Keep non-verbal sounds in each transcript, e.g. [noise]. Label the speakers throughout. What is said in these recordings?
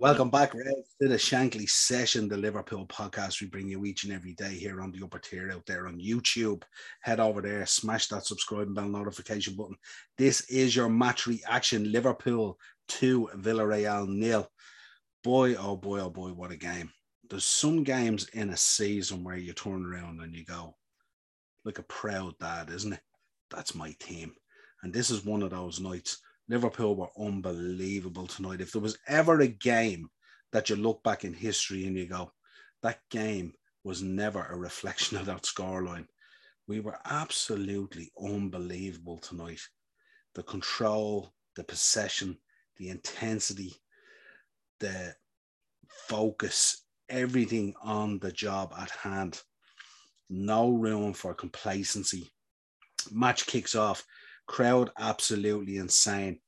Speaker 1: Welcome back, to the Shankly Session, the Liverpool podcast. We bring you each and every day here on the upper tier out there on YouTube. Head over there, smash that subscribe and bell notification button. This is your match reaction Liverpool 2, Villarreal nil. Boy, oh boy, oh boy, what a game. There's some games in a season where you turn around and you go, like a proud dad, isn't it? That's my team. And this is one of those nights Liverpool were unbelievable tonight. If there was ever a game that you look back in history and you go, that game was never a reflection of that scoreline. We were absolutely unbelievable tonight. The control, the possession, the intensity, the focus, everything on the job at hand. No room for complacency. Match kicks off crowd absolutely insane.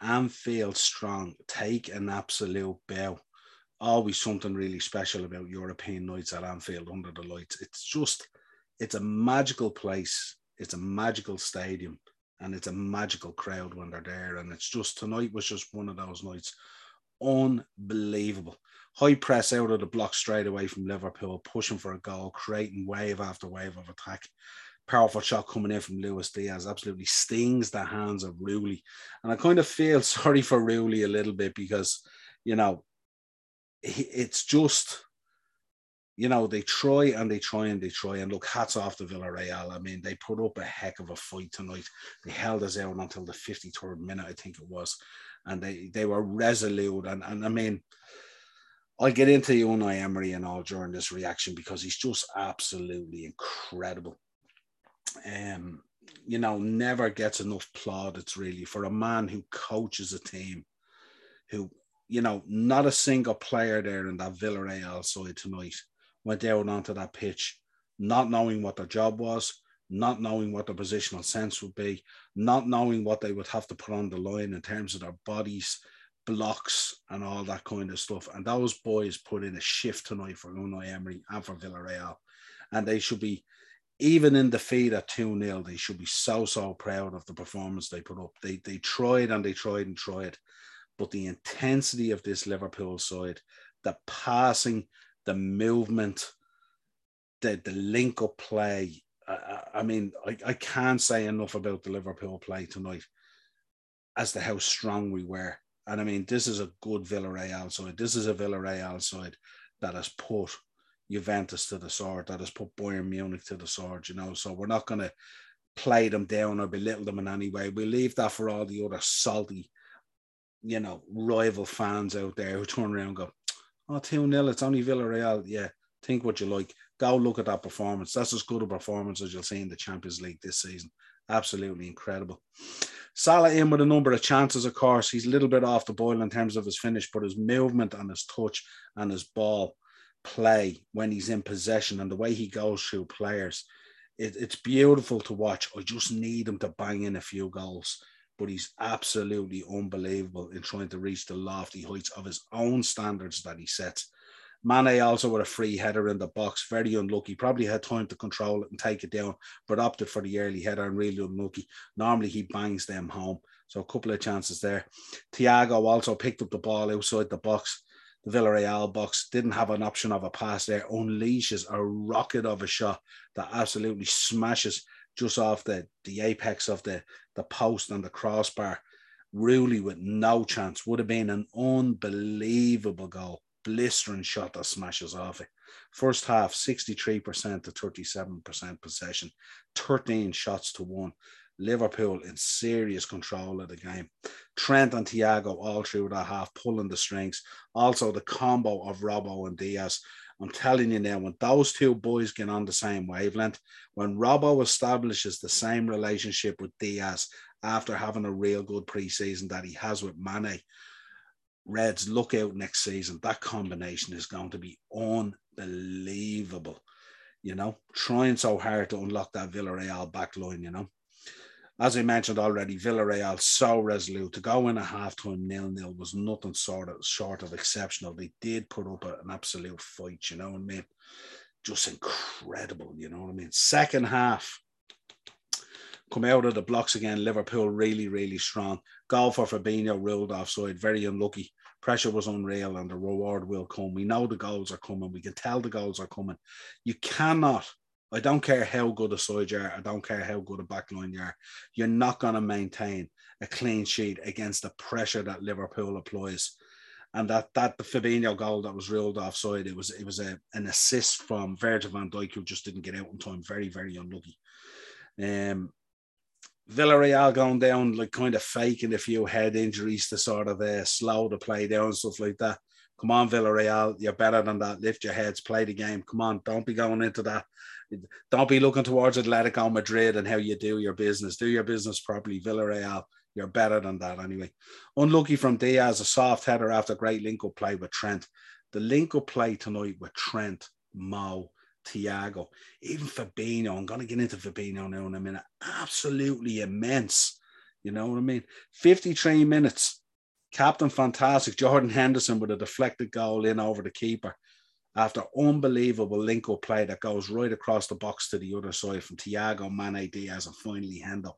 Speaker 1: Anfield strong. Take an absolute bow. Always something really special about European nights at Anfield under the lights. It's just, it's a magical place. It's a magical stadium, and it's a magical crowd when they're there. And it's just tonight was just one of those nights. Unbelievable. High press out of the block straight away from Liverpool, pushing for a goal, creating wave after wave of attack powerful shot coming in from Luis Diaz absolutely stings the hands of Rulli. And I kind of feel [laughs] sorry for Rulli a little bit because, you know, it's just, you know, they try and they try and they try. And look, hats off to Villarreal. I mean, they put up a heck of a fight tonight. They held us out until the 53rd minute, I think it was. And they, they were resolute. And, and I mean, I'll get into Unai Emery and all during this reaction because he's just absolutely incredible um, you know, never gets enough plaudits really for a man who coaches a team, who, you know, not a single player there in that Villarreal side tonight went down onto that pitch, not knowing what their job was, not knowing what their positional sense would be, not knowing what they would have to put on the line in terms of their bodies, blocks, and all that kind of stuff. And those boys put in a shift tonight for Unai Emery and for Villarreal. And they should be even in defeat at 2 0, they should be so, so proud of the performance they put up. They, they tried and they tried and tried. But the intensity of this Liverpool side, the passing, the movement, the, the link up play. I, I mean, I, I can't say enough about the Liverpool play tonight as to how strong we were. And I mean, this is a good Villarreal side. This is a Villarreal side that has put Juventus to the sword, that has put Bayern Munich to the sword, you know. So we're not going to play them down or belittle them in any way. We leave that for all the other salty, you know, rival fans out there who turn around and go, oh, 2 0, it's only Villarreal. Yeah, think what you like. Go look at that performance. That's as good a performance as you'll see in the Champions League this season. Absolutely incredible. Salah in with a number of chances, of course. He's a little bit off the boil in terms of his finish, but his movement and his touch and his ball play when he's in possession and the way he goes through players. It, it's beautiful to watch. I just need him to bang in a few goals, but he's absolutely unbelievable in trying to reach the lofty heights of his own standards that he sets. Mane also with a free header in the box, very unlucky. Probably had time to control it and take it down, but opted for the early header and really unlucky. Normally he bangs them home. So a couple of chances there. Thiago also picked up the ball outside the box the Villarreal box, didn't have an option of a pass there, unleashes a rocket of a shot that absolutely smashes just off the, the apex of the, the post and the crossbar. Really, with no chance, would have been an unbelievable goal. Blistering shot that smashes off it. First half, 63% to 37% possession, 13 shots to one. Liverpool in serious control of the game. Trent and Thiago all through that half pulling the strings. Also the combo of Robbo and Diaz. I'm telling you now, when those two boys get on the same wavelength, when Robbo establishes the same relationship with Diaz after having a real good preseason that he has with Mane, Reds, look out next season. That combination is going to be unbelievable. You know, trying so hard to unlock that Villarreal back line, you know as I mentioned already, Villarreal so resolute to go in a halftime nil nil was nothing sort of short of exceptional. They did put up a, an absolute fight, you know what I mean? Just incredible, you know what I mean? Second half, come out of the blocks again. Liverpool really, really strong. Goal for Fabinho ruled offside, very unlucky. Pressure was unreal, and the reward will come. We know the goals are coming. We can tell the goals are coming. You cannot. I don't care how good a side you are. I don't care how good a backline you are. You're not going to maintain a clean sheet against the pressure that Liverpool applies. And that that the Fabinho goal that was ruled offside, it was it was a, an assist from Virgil van Dijk who just didn't get out in time. Very very unlucky. Um, Villarreal going down, like kind of faking a few head injuries to sort of uh, slow the play down, stuff like that. Come on, Villarreal, you're better than that. Lift your heads, play the game. Come on, don't be going into that. Don't be looking towards Atletico Madrid and how you do your business. Do your business properly. Villarreal, you're better than that anyway. Unlucky from Diaz, a soft header after great link up play with Trent. The link up play tonight with Trent, Mo, Thiago, even Fabinho. I'm going to get into Fabinho now in a minute. Absolutely immense. You know what I mean? 53 minutes. Captain fantastic. Jordan Henderson with a deflected goal in over the keeper after unbelievable link play that goes right across the box to the other side from Thiago, Mane, Diaz, and finally Hendo.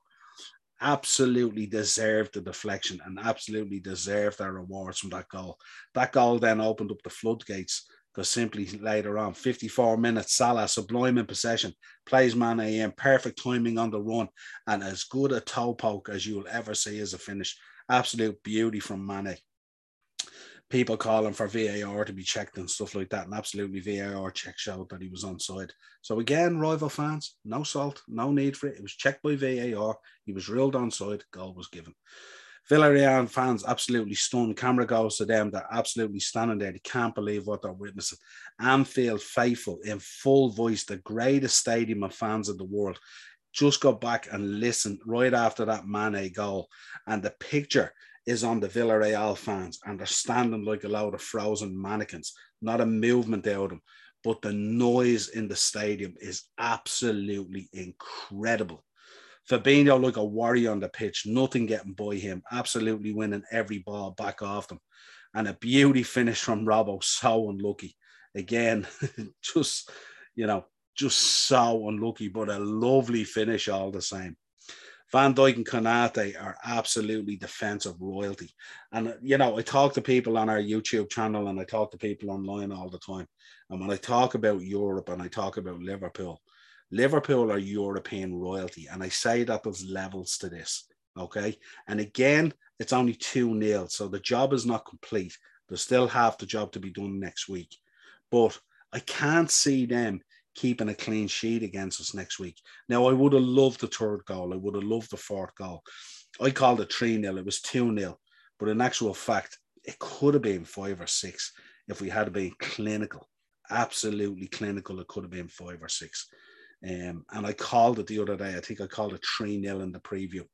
Speaker 1: Absolutely deserved the deflection and absolutely deserved their rewards from that goal. That goal then opened up the floodgates because simply later on, 54 minutes, Salah sublime in possession, plays Mane in, perfect timing on the run, and as good a toe poke as you'll ever see as a finish. Absolute beauty from Mane. People calling for VAR to be checked and stuff like that, and absolutely VAR check showed that he was onside. So again, rival fans, no salt, no need for it. It was checked by VAR. He was ruled onside. Goal was given. Villarreal fans absolutely stunned. Camera goes to them. They're absolutely standing there. They can't believe what they're witnessing. Anfield faithful in full voice, the greatest stadium of fans in the world. Just go back and listen right after that Mane goal. And the picture is on the Villarreal fans, and they're standing like a load of frozen mannequins, not a movement out of them. But the noise in the stadium is absolutely incredible. Fabinho like a warrior on the pitch, nothing getting by him, absolutely winning every ball back off them. And a beauty finish from Robbo, so unlucky. Again, [laughs] just, you know, just so unlucky, but a lovely finish all the same. Van Dijk and Konate are absolutely defensive royalty. And, uh, you know, I talk to people on our YouTube channel and I talk to people online all the time. And when I talk about Europe and I talk about Liverpool, Liverpool are European royalty. And I say that there's levels to this. Okay. And again, it's only 2 0. So the job is not complete. There's still half the job to be done next week. But I can't see them keeping a clean sheet against us next week. Now, I would have loved the third goal. I would have loved the fourth goal. I called it 3 0. It was 2 0. But in actual fact, it could have been five or six if we had been clinical. Absolutely clinical. It could have been five or six. Um, and I called it the other day. I think I called it 3 0 in the preview.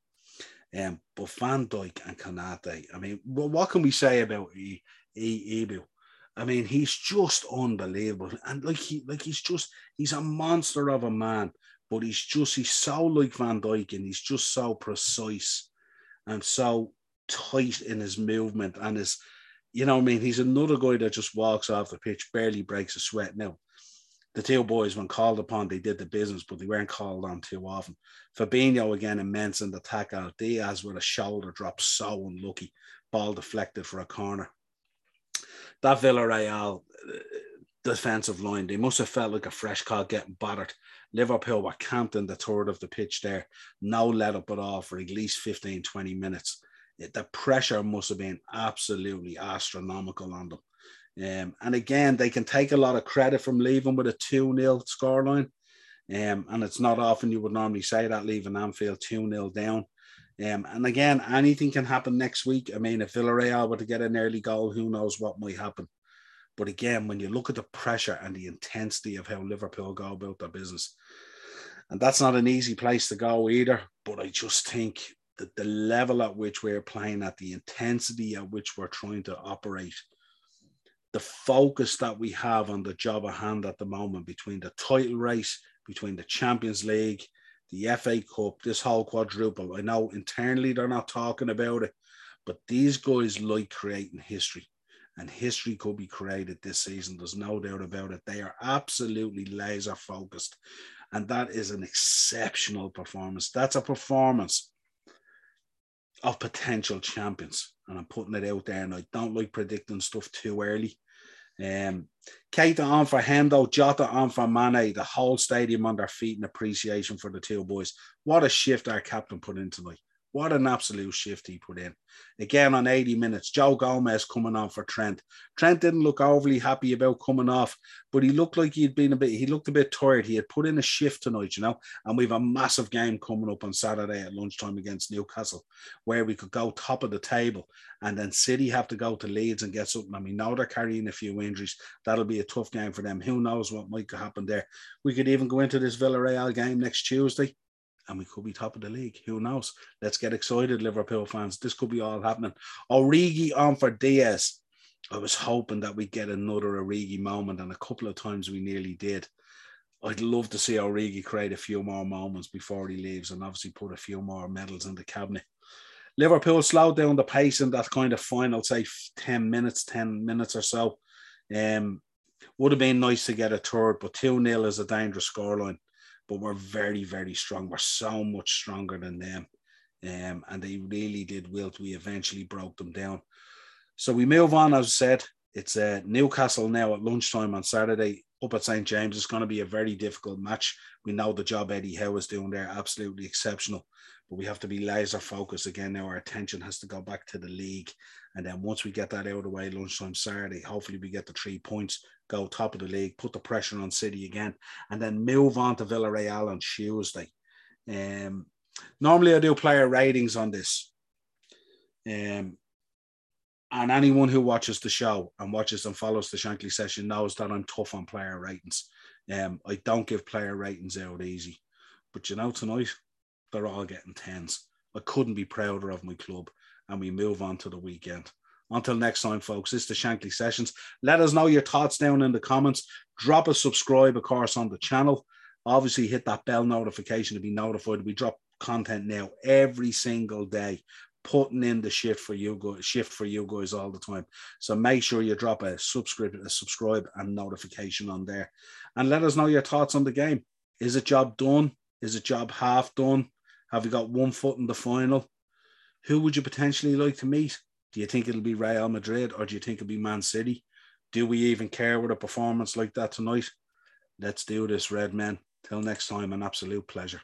Speaker 1: Um, but Van Dijk and Konate, I mean, well, what can we say about e- e-? I mean, he's just unbelievable. And like he like he's just he's a monster of a man, but he's just he's so like Van Dijk and he's just so precise and so tight in his movement and his you know, I mean, he's another guy that just walks off the pitch, barely breaks a sweat. Now, the two boys, when called upon, they did the business, but they weren't called on too often. Fabinho again immense in the tackle. Diaz with a shoulder drop, so unlucky. Ball deflected for a corner. That Villarreal uh, defensive line, they must have felt like a fresh cod getting battered. Liverpool were camped in the third of the pitch there, no let up at all for at least 15, 20 minutes. The pressure must have been absolutely astronomical on them. Um, and again, they can take a lot of credit from leaving with a 2 0 scoreline. Um, and it's not often you would normally say that leaving Anfield 2 0 down. Um, and again, anything can happen next week. I mean, if Villarreal were to get an early goal, who knows what might happen. But again, when you look at the pressure and the intensity of how Liverpool go about their business, and that's not an easy place to go either. But I just think that the level at which we're playing, at the intensity at which we're trying to operate, the focus that we have on the job at hand at the moment between the title race, between the Champions League, the FA Cup, this whole quadruple. I know internally they're not talking about it, but these guys like creating history, and history could be created this season. There's no doubt about it. They are absolutely laser focused, and that is an exceptional performance. That's a performance of potential champions. and I'm putting it out there. And I don't like predicting stuff too early. Um, Keita on for Hendo, Jota on for Mane, the whole stadium on their feet in appreciation for the two boys. What a shift our captain put in tonight. What an absolute shift he put in. Again on 80 minutes, Joe Gomez coming on for Trent. Trent didn't look overly happy about coming off, but he looked like he'd been a bit, he looked a bit tired. He had put in a shift tonight, you know, and we've a massive game coming up on Saturday at lunchtime against Newcastle, where we could go top of the table and then City have to go to Leeds and get something. I mean, now they're carrying a few injuries. That'll be a tough game for them. Who knows what might happen there? We could even go into this Villarreal game next Tuesday and we could be top of the league. Who knows? Let's get excited, Liverpool fans. This could be all happening. Origi on for Diaz. I was hoping that we'd get another Origi moment, and a couple of times we nearly did. I'd love to see Origi create a few more moments before he leaves and obviously put a few more medals in the cabinet. Liverpool slowed down the pace in that kind of final, say 10 minutes, 10 minutes or so. Um, would have been nice to get a third, but 2 0 is a dangerous scoreline but we're very, very strong. We're so much stronger than them. Um, and they really did wilt. We eventually broke them down. So we move on, as I said, it's uh, Newcastle now at lunchtime on Saturday up at St. James. It's going to be a very difficult match. We know the job Eddie Howe is doing there, absolutely exceptional. But we have to be laser focused again. Now our attention has to go back to the league. And then once we get that out of the way, lunchtime Saturday, hopefully we get the three points go top of the league, put the pressure on City again, and then move on to Villarreal on Tuesday. Um, normally, I do player ratings on this. Um, and anyone who watches the show and watches and follows the Shankly session knows that I'm tough on player ratings. Um, I don't give player ratings out easy. But you know, tonight, they're all getting tens. I couldn't be prouder of my club. And we move on to the weekend. Until next time, folks, this is the Shankly Sessions. Let us know your thoughts down in the comments. Drop a subscribe, of course, on the channel. Obviously, hit that bell notification to be notified. We drop content now every single day, putting in the shift for you guys, shift for you guys all the time. So make sure you drop a subscribe, a subscribe and notification on there, and let us know your thoughts on the game. Is it job done? Is it job half done? Have you got one foot in the final? Who would you potentially like to meet? Do you think it'll be Real Madrid or do you think it'll be Man City? Do we even care with a performance like that tonight? Let's do this, Red Men. Till next time, an absolute pleasure.